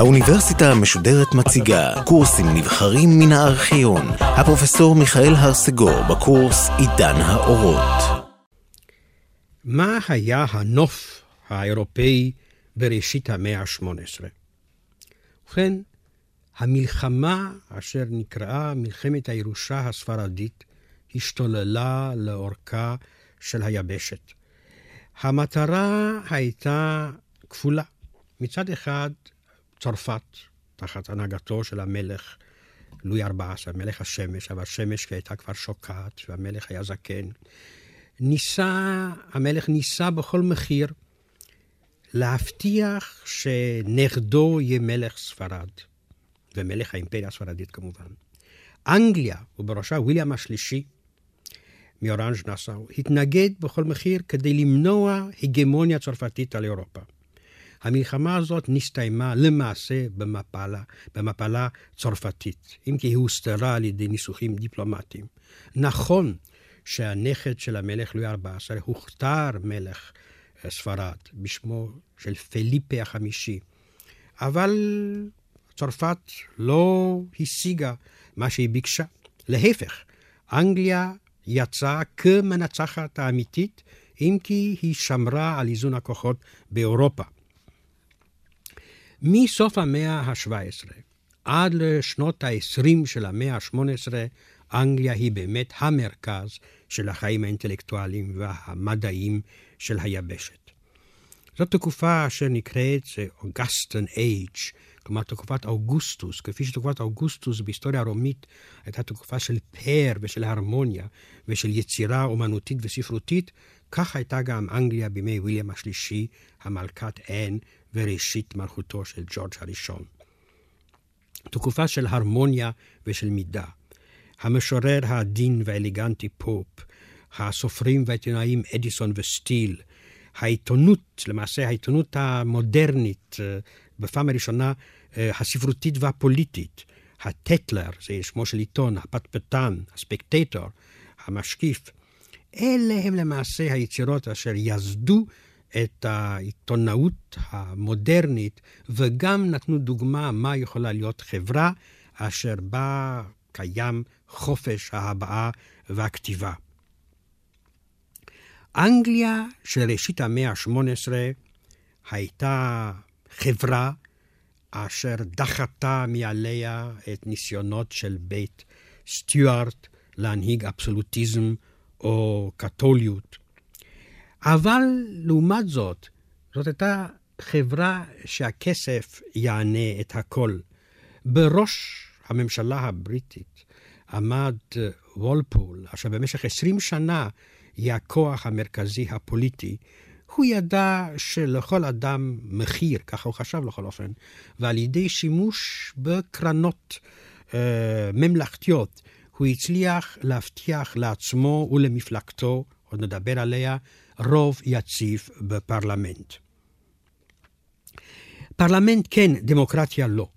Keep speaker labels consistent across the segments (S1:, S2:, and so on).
S1: האוניברסיטה המשודרת מציגה קורסים נבחרים מן הארכיון. הפרופסור מיכאל הרסגור בקורס עידן האורות.
S2: מה היה הנוף האירופאי בראשית המאה ה-18? ובכן, המלחמה אשר נקראה מלחמת הירושה הספרדית השתוללה לאורכה של היבשת. המטרה הייתה כפולה. מצד אחד, צרפת, תחת הנהגתו של המלך לואי XIV, מלך השמש, אבל השמש הייתה כבר שוקעת, והמלך היה זקן. ניסה, המלך ניסה בכל מחיר להבטיח שנכדו יהיה מלך ספרד, ומלך האימפריה הספרדית כמובן. אנגליה, ובראשה ויליאם השלישי, מאורנג' נאסאו, התנגד בכל מחיר כדי למנוע הגמוניה צרפתית על אירופה. המלחמה הזאת נסתיימה למעשה במפלה, במפלה צרפתית, אם כי היא הוסתרה על ידי ניסוחים דיפלומטיים. נכון שהנכד של המלך לואי ה-14 הוכתר מלך אה, ספרד בשמו של פליפה החמישי, אבל צרפת לא השיגה מה שהיא ביקשה. להפך, אנגליה יצאה כמנצחת האמיתית, אם כי היא שמרה על איזון הכוחות באירופה. מסוף המאה ה-17 עד לשנות ה-20 של המאה ה-18, אנגליה היא באמת המרכז של החיים האינטלקטואליים והמדעיים של היבשת. זאת תקופה אשר נקראת אוגסטן אייג', כלומר תקופת אוגוסטוס, כפי שתקופת אוגוסטוס בהיסטוריה הרומית הייתה תקופה של פאר ושל הרמוניה ושל יצירה אומנותית וספרותית, כך הייתה גם אנגליה בימי ויליאם השלישי, המלכת אן וראשית מלכותו של ג'ורג' הראשון. תקופה של הרמוניה ושל מידה. המשורר העדין והאליגנטי פופ, הסופרים והעיתונאים אדיסון וסטיל, העיתונות, למעשה העיתונות המודרנית, בפעם הראשונה אה, הספרותית והפוליטית, הטטלר, זה שמו של עיתון, הפטפטן, הספקטטור, המשקיף, אלה הם למעשה היצירות אשר יסדו את העיתונאות המודרנית, וגם נתנו דוגמה מה יכולה להיות חברה אשר בה קיים חופש ההבעה והכתיבה. אנגליה של ראשית המאה ה-18 הייתה חברה אשר דחתה מעליה את ניסיונות של בית סטיוארט להנהיג אבסולוטיזם או קתוליות. אבל לעומת זאת, זאת הייתה חברה שהכסף יענה את הכל. בראש הממשלה הבריטית עמד וולפול, אשר במשך עשרים שנה היא הכוח המרכזי הפוליטי. הוא ידע שלכל אדם מחיר, ככה הוא חשב לכל אופן, ועל ידי שימוש בקרנות אה, ממלכתיות, הוא הצליח להבטיח לעצמו ולמפלגתו, עוד נדבר עליה, רוב יציב בפרלמנט. פרלמנט כן, דמוקרטיה לא.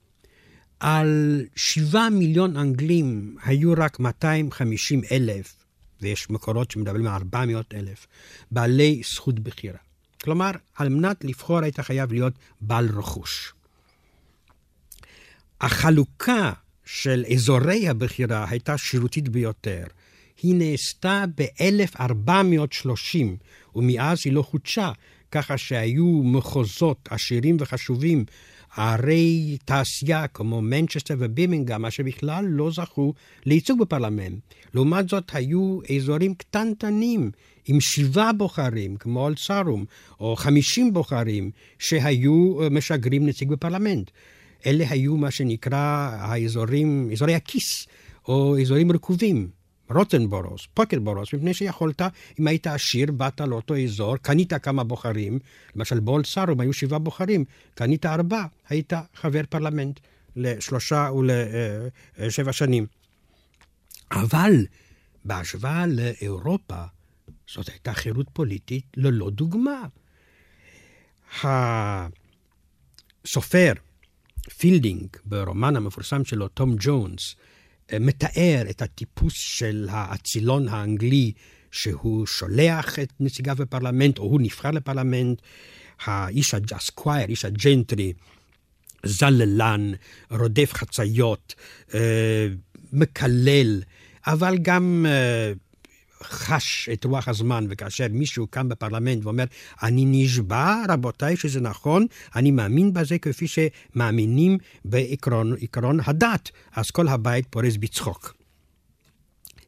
S2: על שבעה מיליון אנגלים היו רק 250 אלף, ויש מקורות שמדברים על 400 אלף, בעלי זכות בחירה. כלומר, על מנת לבחור היית חייב להיות בעל רכוש. החלוקה של אזורי הבחירה הייתה שירותית ביותר. היא נעשתה ב-1430, ומאז היא לא חודשה, ככה שהיו מחוזות עשירים וחשובים, ערי תעשייה כמו מנצ'סטר ובימינגהם, אשר בכלל לא זכו לייצוג בפרלמנט. לעומת זאת, היו אזורים קטנטנים עם שבעה בוחרים, כמו אלסרום, או חמישים בוחרים, שהיו משגרים נציג בפרלמנט. אלה היו מה שנקרא האזורים, אזורי הכיס, או אזורים רקובים. rotten boroughs, pocket boroughs, מפני שיכולת, אם היית עשיר, באת לאותו אזור, קנית כמה בוחרים, למשל באולד סארום היו שבעה בוחרים, קנית ארבע, היית חבר פרלמנט לשלושה ולשבע שנים. אבל בהשוואה לאירופה, זאת הייתה חירות פוליטית ללא דוגמה. הסופר פילדינג, ברומן המפורסם שלו, תום ג'ונס, מתאר את הטיפוס של האצילון האנגלי שהוא שולח את נציגיו בפרלמנט, או הוא נבחר לפרלמנט, האיש ה squire, איש ה gentry, זללן, רודף חצאיות, אה, מקלל, אבל גם אה, חש את רוח הזמן, וכאשר מישהו קם בפרלמנט ואומר, אני נשבע, רבותיי, שזה נכון, אני מאמין בזה כפי שמאמינים בעקרון הדת, אז כל הבית פורס בצחוק.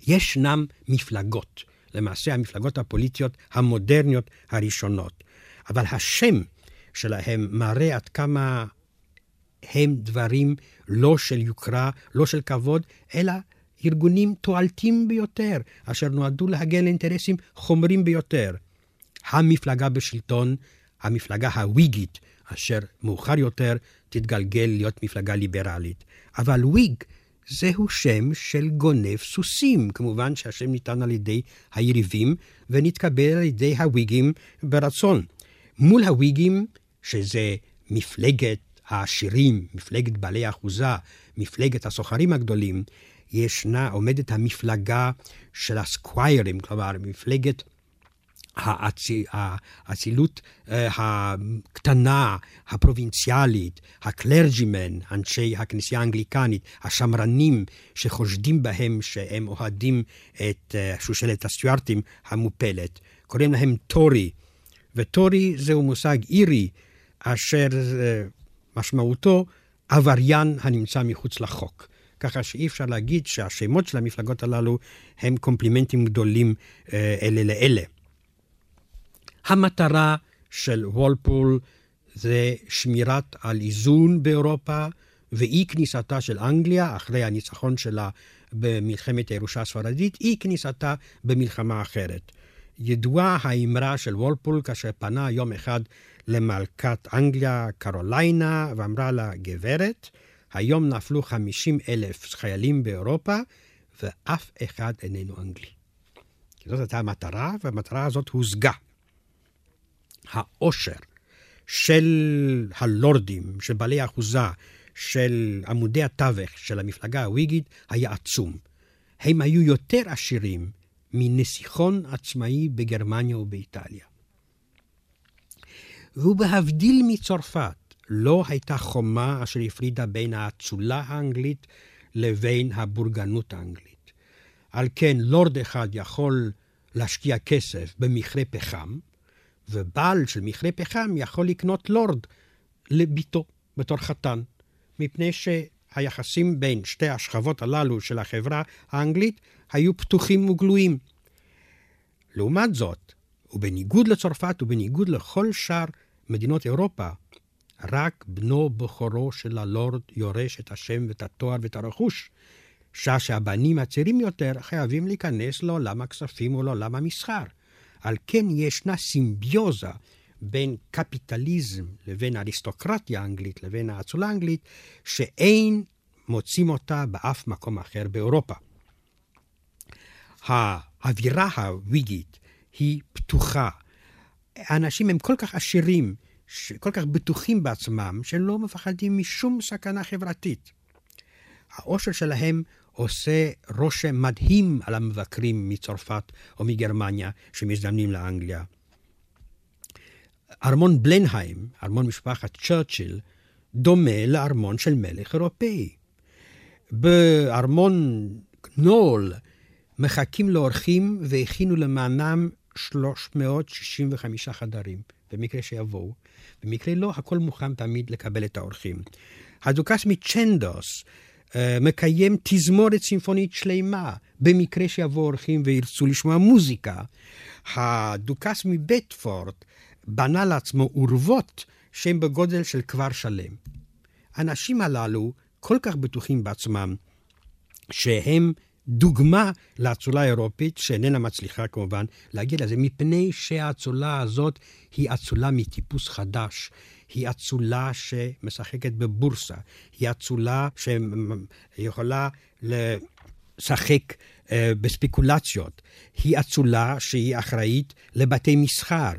S2: ישנם מפלגות, למעשה המפלגות הפוליטיות המודרניות הראשונות, אבל השם שלהם מראה עד כמה הם דברים לא של יוקרה, לא של כבוד, אלא ארגונים תועלתיים ביותר, אשר נועדו להגן לאינטרסים חומרים ביותר. המפלגה בשלטון, המפלגה הוויגית, אשר מאוחר יותר תתגלגל להיות מפלגה ליברלית. אבל וויג זהו שם של גונב סוסים. כמובן שהשם ניתן על ידי היריבים ונתקבל על ידי הוויגים ברצון. מול הוויגים, שזה מפלגת העשירים, מפלגת בעלי האחוזה, מפלגת הסוחרים הגדולים, ישנה, עומדת המפלגה של הסקוויירים, כלומר, מפלגת האצילות אה, הקטנה, הפרובינציאלית, הקלרג'ימן, אנשי הכנסייה האנגליקנית, השמרנים שחושדים בהם שהם אוהדים את אה, שושלת הסטיוארטים המופלת, קוראים להם טורי. וטורי זהו מושג אירי, אשר אה, משמעותו עבריין הנמצא מחוץ לחוק. ככה שאי אפשר להגיד שהשמות של המפלגות הללו הם קומפלימנטים גדולים אה, אלה לאלה. המטרה של וולפול זה שמירת על איזון באירופה ואי כניסתה של אנגליה, אחרי הניצחון שלה במלחמת הירושה הספרדית, אי כניסתה במלחמה אחרת. ידועה האמרה של וולפול כאשר פנה יום אחד למלכת אנגליה, קרוליינה, ואמרה לה, גברת, היום נפלו 50 אלף חיילים באירופה, ואף אחד איננו אנגלי. זאת הייתה המטרה, והמטרה הזאת הושגה. העושר של הלורדים, של בעלי האחוזה, של עמודי התווך של המפלגה הוויגית, היה עצום. הם היו יותר עשירים מנסיכון עצמאי בגרמניה ובאיטליה. ובהבדיל מצרפת, לא הייתה חומה אשר הפרידה בין האצולה האנגלית לבין הבורגנות האנגלית. על כן, לורד אחד יכול להשקיע כסף במכרה פחם, ובעל של מכרה פחם יכול לקנות לורד לביתו בתור חתן, מפני שהיחסים בין שתי השכבות הללו של החברה האנגלית היו פתוחים וגלויים. לעומת זאת, ובניגוד לצרפת ובניגוד לכל שאר מדינות אירופה, רק בנו בכורו של הלורד יורש את השם ואת התואר ואת הרכוש, שעה שהבנים הצעירים יותר חייבים להיכנס לעולם הכספים ולעולם המסחר. על כן ישנה סימביוזה בין קפיטליזם לבין האריסטוקרטיה האנגלית לבין האצולה האנגלית, שאין מוצאים אותה באף מקום אחר באירופה. האווירה הוויגית היא פתוחה. האנשים הם כל כך עשירים, כל כך בטוחים בעצמם, שלא מפחדים משום סכנה חברתית. העושר שלהם עושה רושם מדהים על המבקרים מצרפת או מגרמניה שמזדמנים לאנגליה. ארמון בלנהיים, ארמון משפחת צ'רצ'יל, דומה לארמון של מלך אירופאי. בארמון נול מחכים לאורחים והכינו למענם 365 חדרים, במקרה שיבואו. במקרה לא, הכל מוכן תמיד לקבל את האורחים. הדוכס מצ'נדוס אה, מקיים תזמורת סימפונית שלמה, במקרה שיבואו אורחים וירצו לשמוע מוזיקה. הדוכס מבטפורט בנה לעצמו אורוות שהן בגודל של כפר שלם. האנשים הללו כל כך בטוחים בעצמם, שהם דוגמה לאצולה האירופית, שאיננה מצליחה כמובן להגיע לזה, מפני שהאצולה הזאת היא אצולה מטיפוס חדש. היא אצולה שמשחקת בבורסה, היא אצולה שיכולה לשחק אה, בספקולציות, היא אצולה שהיא אחראית לבתי מסחר,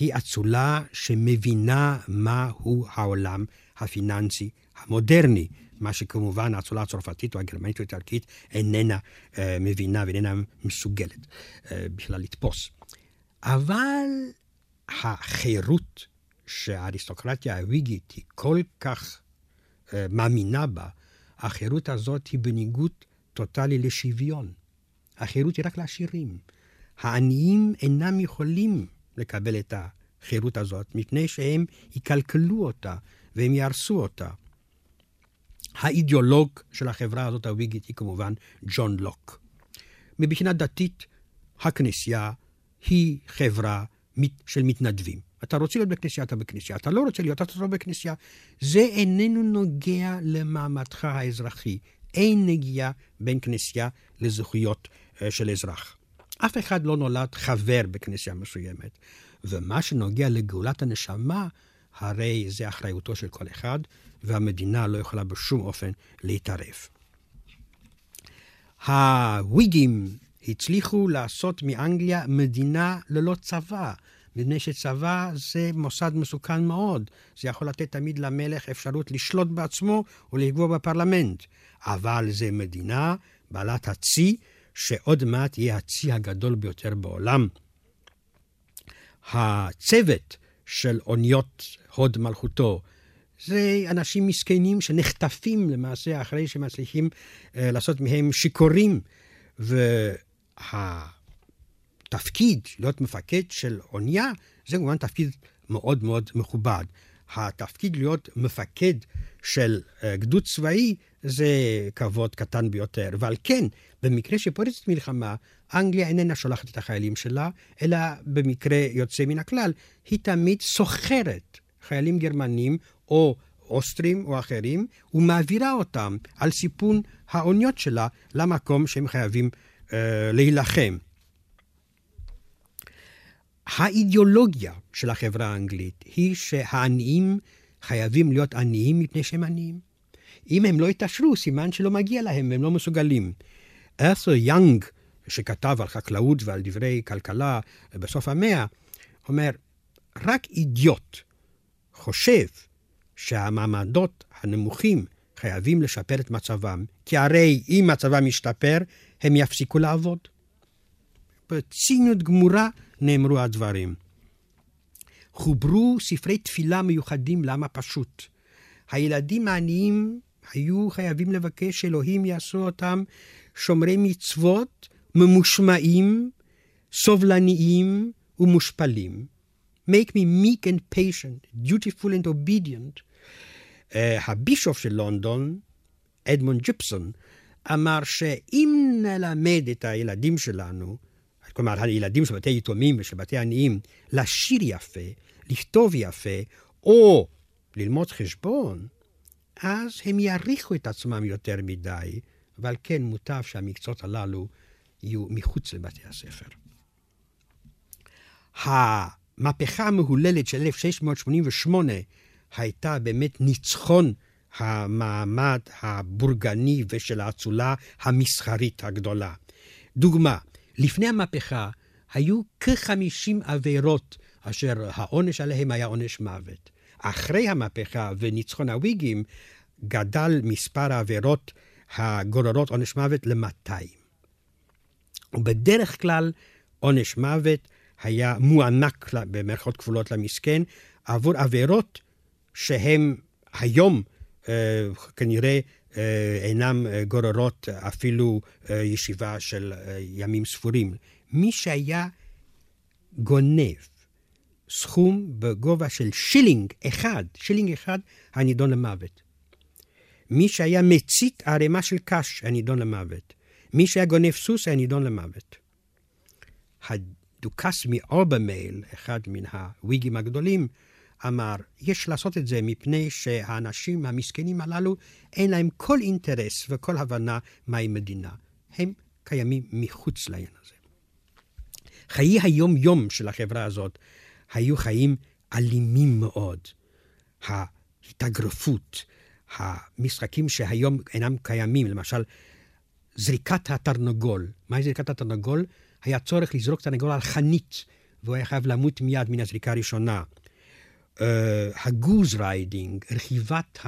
S2: היא אצולה שמבינה מהו העולם הפיננסי המודרני, מה שכמובן האצולה הצרפתית או הגרמנית או האיטלקית איננה אה, מבינה ואיננה מסוגלת אה, בכלל לתפוס. אבל החירות שהאריסטוקרטיה הוויגית היא כל כך אה, מאמינה בה, החירות הזאת היא בניגוד טוטאלי לשוויון. החירות היא רק לעשירים. העניים אינם יכולים לקבל את החירות הזאת, מפני שהם יקלקלו אותה והם יהרסו אותה. האידיאולוג של החברה הזאת הוויגית היא כמובן ג'ון לוק. מבחינה דתית, הכנסייה היא חברה של מתנדבים. אתה רוצה להיות בכנסייה, אתה בכנסייה. אתה לא רוצה להיות, אתה לא בכנסייה. זה איננו נוגע למעמדך האזרחי. אין נגיעה בין כנסייה לזכויות uh, של אזרח. אף אחד לא נולד חבר בכנסייה מסוימת. ומה שנוגע לגאולת הנשמה, הרי זה אחריותו של כל אחד, והמדינה לא יכולה בשום אופן להתערב. הוויגים הצליחו לעשות מאנגליה מדינה ללא צבא, מפני שצבא זה מוסד מסוכן מאוד. זה יכול לתת תמיד למלך אפשרות לשלוט בעצמו ולפגוע בפרלמנט. אבל זה מדינה בעלת הצי, שעוד מעט יהיה הצי הגדול ביותר בעולם. הצוות של אוניות הוד מלכותו, זה אנשים מסכנים שנחטפים למעשה אחרי שמצליחים uh, לעשות מהם שיכורים. והתפקיד, להיות מפקד של אונייה, זה כמובן תפקיד מאוד מאוד מכובד. התפקיד להיות מפקד של uh, גדוד צבאי זה כבוד קטן ביותר. ועל כן, במקרה שפורצת מלחמה, אנגליה איננה שולחת את החיילים שלה, אלא במקרה יוצא מן הכלל, היא תמיד סוחרת חיילים גרמנים או אוסטרים או אחרים, ומעבירה אותם על סיפון האוניות שלה למקום שהם חייבים אה, להילחם. האידיאולוגיה של החברה האנגלית היא שהעניים חייבים להיות עניים מפני שהם עניים. אם הם לא יתעשרו, סימן שלא מגיע להם והם לא מסוגלים. ארת'ר יאנג, שכתב על חקלאות ועל דברי כלכלה בסוף המאה, אומר, רק אידיוט חושב שהמעמדות הנמוכים חייבים לשפר את מצבם, כי הרי אם מצבם ישתפר, הם יפסיקו לעבוד. בציניות גמורה נאמרו הדברים. חוברו ספרי תפילה מיוחדים לעם הפשוט. הילדים העניים היו חייבים לבקש שאלוהים יעשו אותם שומרי מצוות, ממושמעים, סובלניים ומושפלים. make me meek and patient, dutiful and obedient. Uh, הבישוף של לונדון, אדמונד ג'יפסון, אמר שאם נלמד את הילדים שלנו, כלומר הילדים של בתי יתומים ושל בתי עניים, לשיר יפה, לכתוב יפה, או ללמוד חשבון, אז הם יעריכו את עצמם יותר מדי, ועל כן מוטב שהמקצועות הללו יהיו מחוץ לבתי הספר. המהפכה המהוללת של 1688 הייתה באמת ניצחון המעמד הבורגני ושל האצולה המסחרית הגדולה. דוגמה, לפני המהפכה היו כ-50 עבירות אשר העונש עליהם היה עונש מוות. אחרי המהפכה וניצחון הוויגים, גדל מספר העבירות הגוררות עונש מוות ל-200. ובדרך כלל עונש מוות היה מוענק, במרכאות כפולות למסכן, עבור עבירות שהן היום אה, כנראה אה, אינן אה, גוררות אפילו ישיבה של ימים ספורים. מי שהיה גונב סכום בגובה של שילינג אחד, שילינג אחד, הנידון למוות. מי שהיה מצית ערימה של קש, הנידון למוות. מי שהיה גונב סוס, הנידון למוות. הדוכס מאורבמייל, אחד מן הוויגים הגדולים, אמר, יש לעשות את זה מפני שהאנשים המסכנים הללו, אין להם כל אינטרס וכל הבנה מהי מדינה. הם קיימים מחוץ לעניין הזה. חיי היום-יום של החברה הזאת היו חיים אלימים מאוד. ההתאגרפות, המשחקים שהיום אינם קיימים, למשל, זריקת התרנגול. מהי זריקת התרנגול? היה צורך לזרוק תרנגול על חנית, והוא היה חייב למות מיד מן הזריקה הראשונה. אה, ה goose riding, רכיבת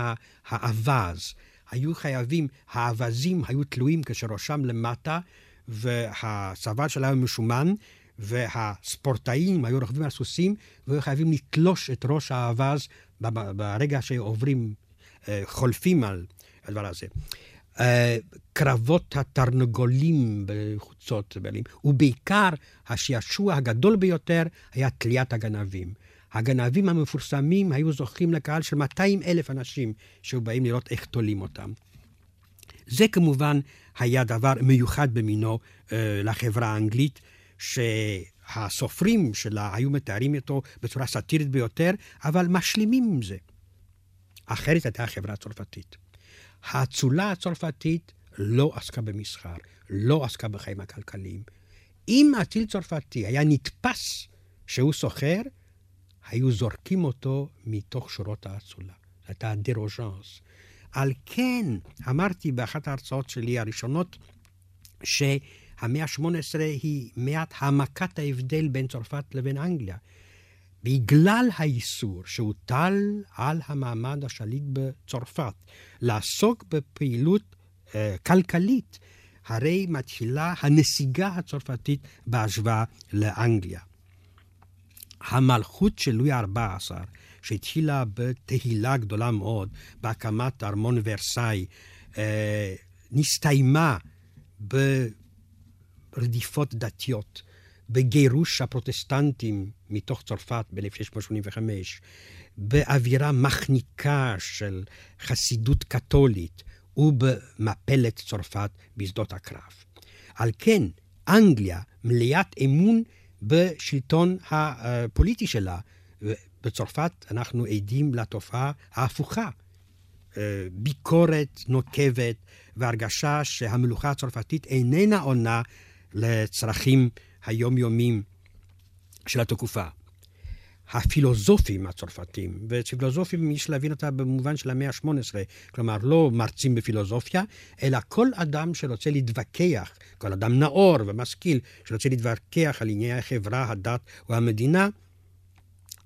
S2: האווז, היו חייבים, האווזים היו תלויים כשראשם למטה, והצוואר שלהם משומן, והספורטאים היו רוכבים על סוסים, והיו חייבים לתלוש את ראש האווז ברגע שעוברים, אה, חולפים על הדבר הזה. אה, קרבות התרנגולים בחוצות ובעיקר השעשוע הגדול ביותר היה תליית הגנבים. הגנבים המפורסמים היו זוכים לקהל של 200 אלף אנשים שהיו באים לראות איך תולים אותם. זה כמובן היה דבר מיוחד במינו אה, לחברה האנגלית, שהסופרים שלה היו מתארים אותו בצורה סאטירית ביותר, אבל משלימים עם זה. אחרת הייתה החברה הצרפתית. האצולה הצרפתית לא עסקה במסחר, לא עסקה בחיים הכלכליים. אם אציל צרפתי היה נתפס שהוא סוחר, היו זורקים אותו מתוך שורות האצולה. זו הייתה דרוז'אנס. על כן, אמרתי באחת ההרצאות שלי הראשונות, שהמאה ה-18 היא מעט העמקת ההבדל בין צרפת לבין אנגליה. בגלל האיסור שהוטל על המעמד השליט בצרפת לעסוק בפעילות אה, כלכלית, הרי מתחילה הנסיגה הצרפתית בהשוואה לאנגליה. המלכות של לואי ה-14, שהתחילה בתהילה גדולה מאוד בהקמת ארמון ורסאי, אה, נסתיימה ברדיפות דתיות, בגירוש הפרוטסטנטים מתוך צרפת ב-1685, באווירה מחניקה של חסידות קתולית ובמפלת צרפת בשדות הקרב. על כן, אנגליה מלאת אמון בשלטון הפוליטי שלה. בצרפת אנחנו עדים לתופעה ההפוכה. אה, ביקורת נוקבת והרגשה שהמלוכה הצרפתית איננה עונה לצרכים היומיומיים של התקופה. הפילוסופים הצרפתים, ופילוסופים יש להבין אותה במובן של המאה ה-18, כלומר לא מרצים בפילוסופיה, אלא כל אדם שרוצה להתווכח, כל אדם נאור ומשכיל שרוצה להתווכח על ענייני החברה, הדת או המדינה,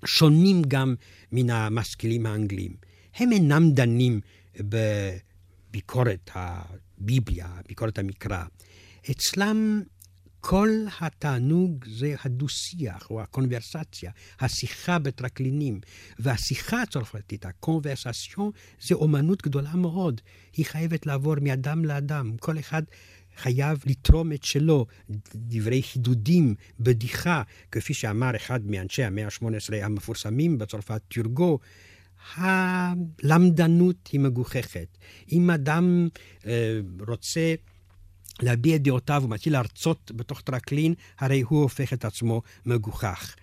S2: שונים גם מן המשכילים האנגלים. הם אינם דנים בביקורת הביבליה, ביקורת המקרא. אצלם כל התענוג זה הדו-שיח או הקונברסציה, השיחה בטרקלינים. והשיחה הצרפתית, הקונברסציון, זה אומנות גדולה מאוד. היא חייבת לעבור מאדם לאדם. כל אחד חייב לתרום את שלו, דברי חידודים, בדיחה, כפי שאמר אחד מאנשי המאה ה-18 המפורסמים בצרפת, טורגו, הלמדנות היא מגוחכת. אם אדם אה, רוצה להביע את דעותיו ומתחיל להרצות בתוך טרקלין, הרי הוא הופך את עצמו מגוחך.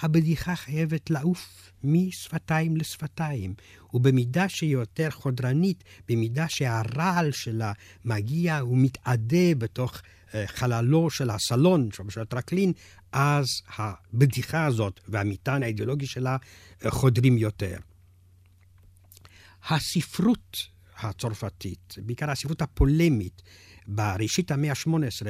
S2: הבדיחה חייבת לעוף משפתיים לשפתיים, ובמידה שהיא יותר חודרנית, במידה שהרעל שלה מגיע ומתאדה בתוך uh, חללו של הסלון, של הטרקלין, אז הבדיחה הזאת והמטען האידיאולוגי שלה uh, חודרים יותר. הספרות הצרפתית, בעיקר הספרות הפולמית, בראשית המאה ה-18,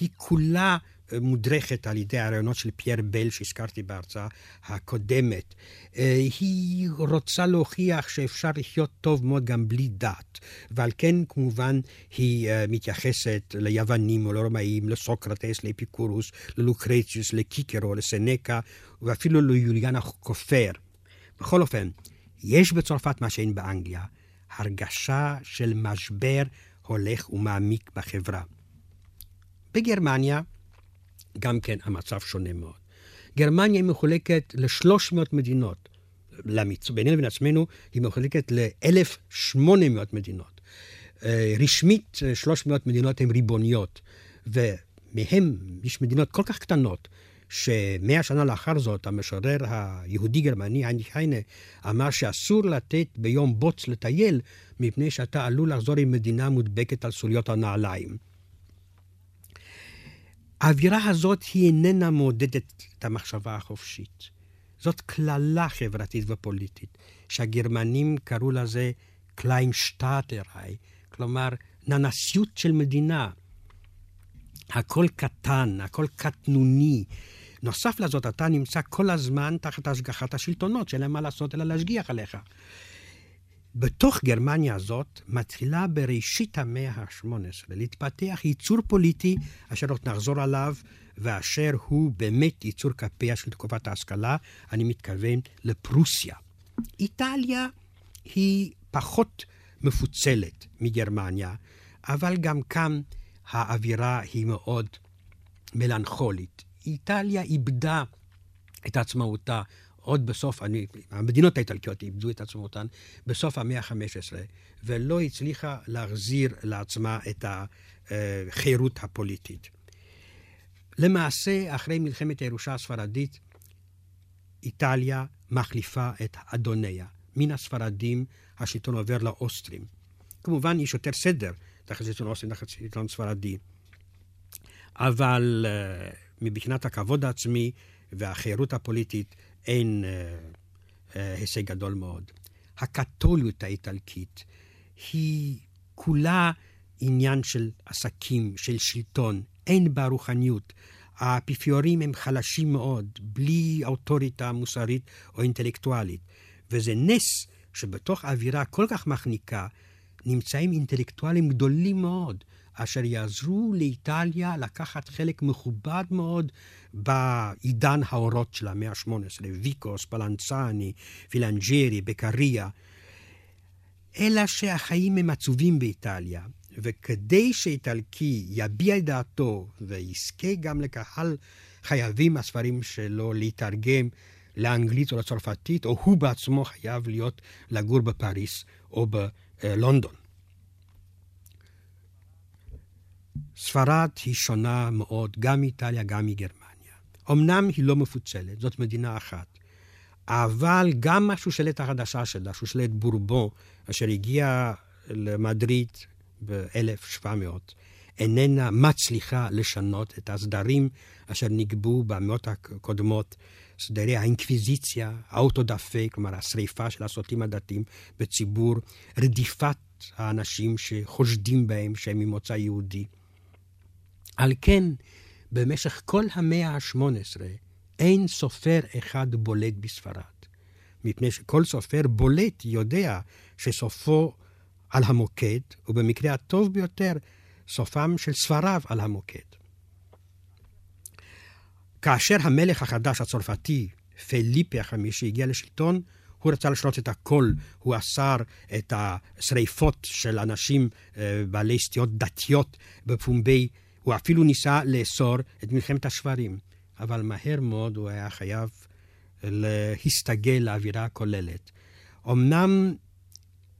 S2: היא כולה מודרכת על ידי הרעיונות של פייר בל שהזכרתי בהרצאה הקודמת. אה, היא רוצה להוכיח שאפשר לחיות טוב מאוד גם בלי דת, ועל כן כמובן היא אה, מתייחסת ליוונים או לרומאים, לסוקרטס, לאפיקורוס, ללוקרציוס, לקיקרו, לסנקה, ואפילו ליוליאן הכופר. בכל אופן, יש בצרפת מה שאין באנגליה, הרגשה של משבר הולך ומעמיק בחברה. בגרמניה, גם כן המצב שונה מאוד. גרמניה מחולקת ל-300 מדינות. למצ... בינינו לבין עצמנו היא מחולקת ל-1,800 מדינות. אה, רשמית 300 מדינות הן ריבוניות, ומהם יש מדינות כל כך קטנות, שמאה שנה לאחר זאת המשורר היהודי-גרמני היינריך היינה אמר שאסור לתת ביום בוץ לטייל, מפני שאתה עלול לחזור עם מדינה מודבקת על סוליות הנעליים. האווירה הזאת היא איננה מעודדת את המחשבה החופשית. זאת קללה חברתית ופוליטית, שהגרמנים קראו לזה קליים שטאטראי, כלומר ננסיות של מדינה. הכל קטן, הכל קטנוני. נוסף לזאת, אתה נמצא כל הזמן תחת השגחת השלטונות, שאין להם מה לעשות אלא להשגיח עליך. בתוך גרמניה הזאת מתחילה בראשית המאה ה-18 להתפתח ייצור פוליטי, אשר עוד נחזור עליו, ואשר הוא באמת ייצור כפיה של תקופת ההשכלה, אני מתכוון לפרוסיה. איטליה היא פחות מפוצלת מגרמניה, אבל גם כאן האווירה היא מאוד מלנכולית. איטליה איבדה את עצמאותה עוד בסוף, אני, המדינות האיטלקיות איבדו את עצמאותן בסוף המאה ה-15, ולא הצליחה להחזיר לעצמה את החירות הפוליטית. למעשה, אחרי מלחמת הירושה הספרדית, איטליה מחליפה את אדוניה. מן הספרדים השלטון עובר לאוסטרים. כמובן, יש יותר סדר תחת שלטון אוסטרי, תחת שלטון ספרדי. אבל uh, מבחינת הכבוד העצמי והחירות הפוליטית אין uh, uh, הישג גדול מאוד. הקתוליות האיטלקית היא כולה עניין של עסקים, של שלטון, אין בה רוחניות. האפיפיורים הם חלשים מאוד, בלי אוטוריטה מוסרית או אינטלקטואלית. וזה נס שבתוך אווירה כל כך מחניקה נמצאים אינטלקטואלים גדולים מאוד, אשר יעזרו לאיטליה לקחת חלק מכובד מאוד בעידן האורות של המאה ה-18, ויקו, ספלנצני, פילנג'רי, בקריה. אלא שהחיים הם עצובים באיטליה, וכדי שאיטלקי יביע את דעתו ויזכה גם לקהל, חייבים הספרים שלו להתרגם לאנגלית או לצרפתית, או הוא בעצמו חייב להיות לגור בפריס או בלונדון. ספרד היא שונה מאוד, גם מאיטליה, גם מגרמניה. אמנם היא לא מפוצלת, זאת מדינה אחת, אבל גם השושלת החדשה שלה, שושלת בורבו, אשר הגיעה למדריד ב-1700, איננה מצליחה לשנות את הסדרים אשר נקבעו במאות הקודמות, סדרי האינקוויזיציה, האוטודפה, כלומר השריפה של הסוטים הדתיים בציבור, רדיפת האנשים שחושדים בהם שהם ממוצא יהודי. על כן, במשך כל המאה ה-18 אין סופר אחד בולט בספרד, מפני שכל סופר בולט יודע שסופו על המוקד, ובמקרה הטוב ביותר, סופם של ספריו על המוקד. כאשר המלך החדש הצרפתי, פליפי החמישי, הגיע לשלטון, הוא רצה לשנות את הכל, הוא אסר את השריפות של אנשים אה, בעלי סטיות דתיות בפומבי, הוא אפילו ניסה לאסור את מלחמת השברים, אבל מהר מאוד הוא היה חייב להסתגל לאווירה הכוללת. אמנם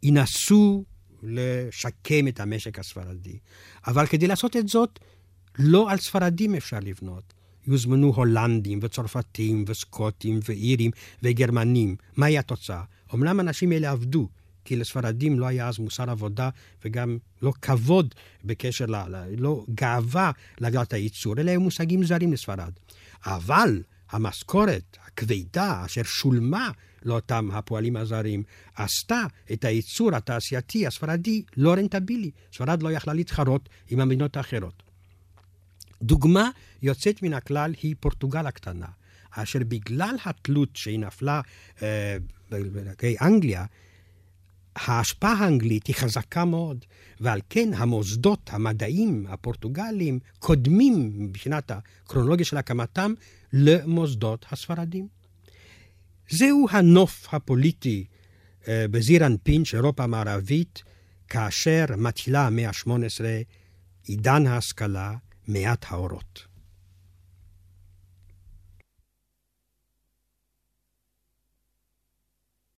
S2: ינסו לשקם את המשק הספרדי. אבל כדי לעשות את זאת, לא על ספרדים אפשר לבנות. יוזמנו הולנדים וצרפתים וסקוטים ואירים וגרמנים. מהי התוצאה? אמנם האנשים האלה עבדו, כי לספרדים לא היה אז מוסר עבודה וגם לא כבוד בקשר, ל, לא גאווה להגדלת הייצור, אלא היו מושגים זרים לספרד. אבל המשכורת הכבדה אשר שולמה לאותם הפועלים הזרים, עשתה את הייצור התעשייתי הספרדי לא רנטבילי. ספרד לא יכלה להתחרות עם המדינות האחרות. דוגמה יוצאת מן הכלל היא פורטוגל הקטנה, אשר בגלל התלות שהיא נפלה אה, באנגליה, ההשפעה האנגלית היא חזקה מאוד, ועל כן המוסדות המדעיים הפורטוגליים קודמים מבחינת הקרונולוגיה של הקמתם למוסדות הספרדים. זהו הנוף הפוליטי אה, בזיר אנפין של אירופה המערבית, כאשר מתחילה המאה ה-18 עידן ההשכלה, מעט האורות.